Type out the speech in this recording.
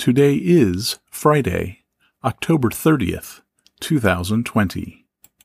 Today is Friday, October 30th, 2020.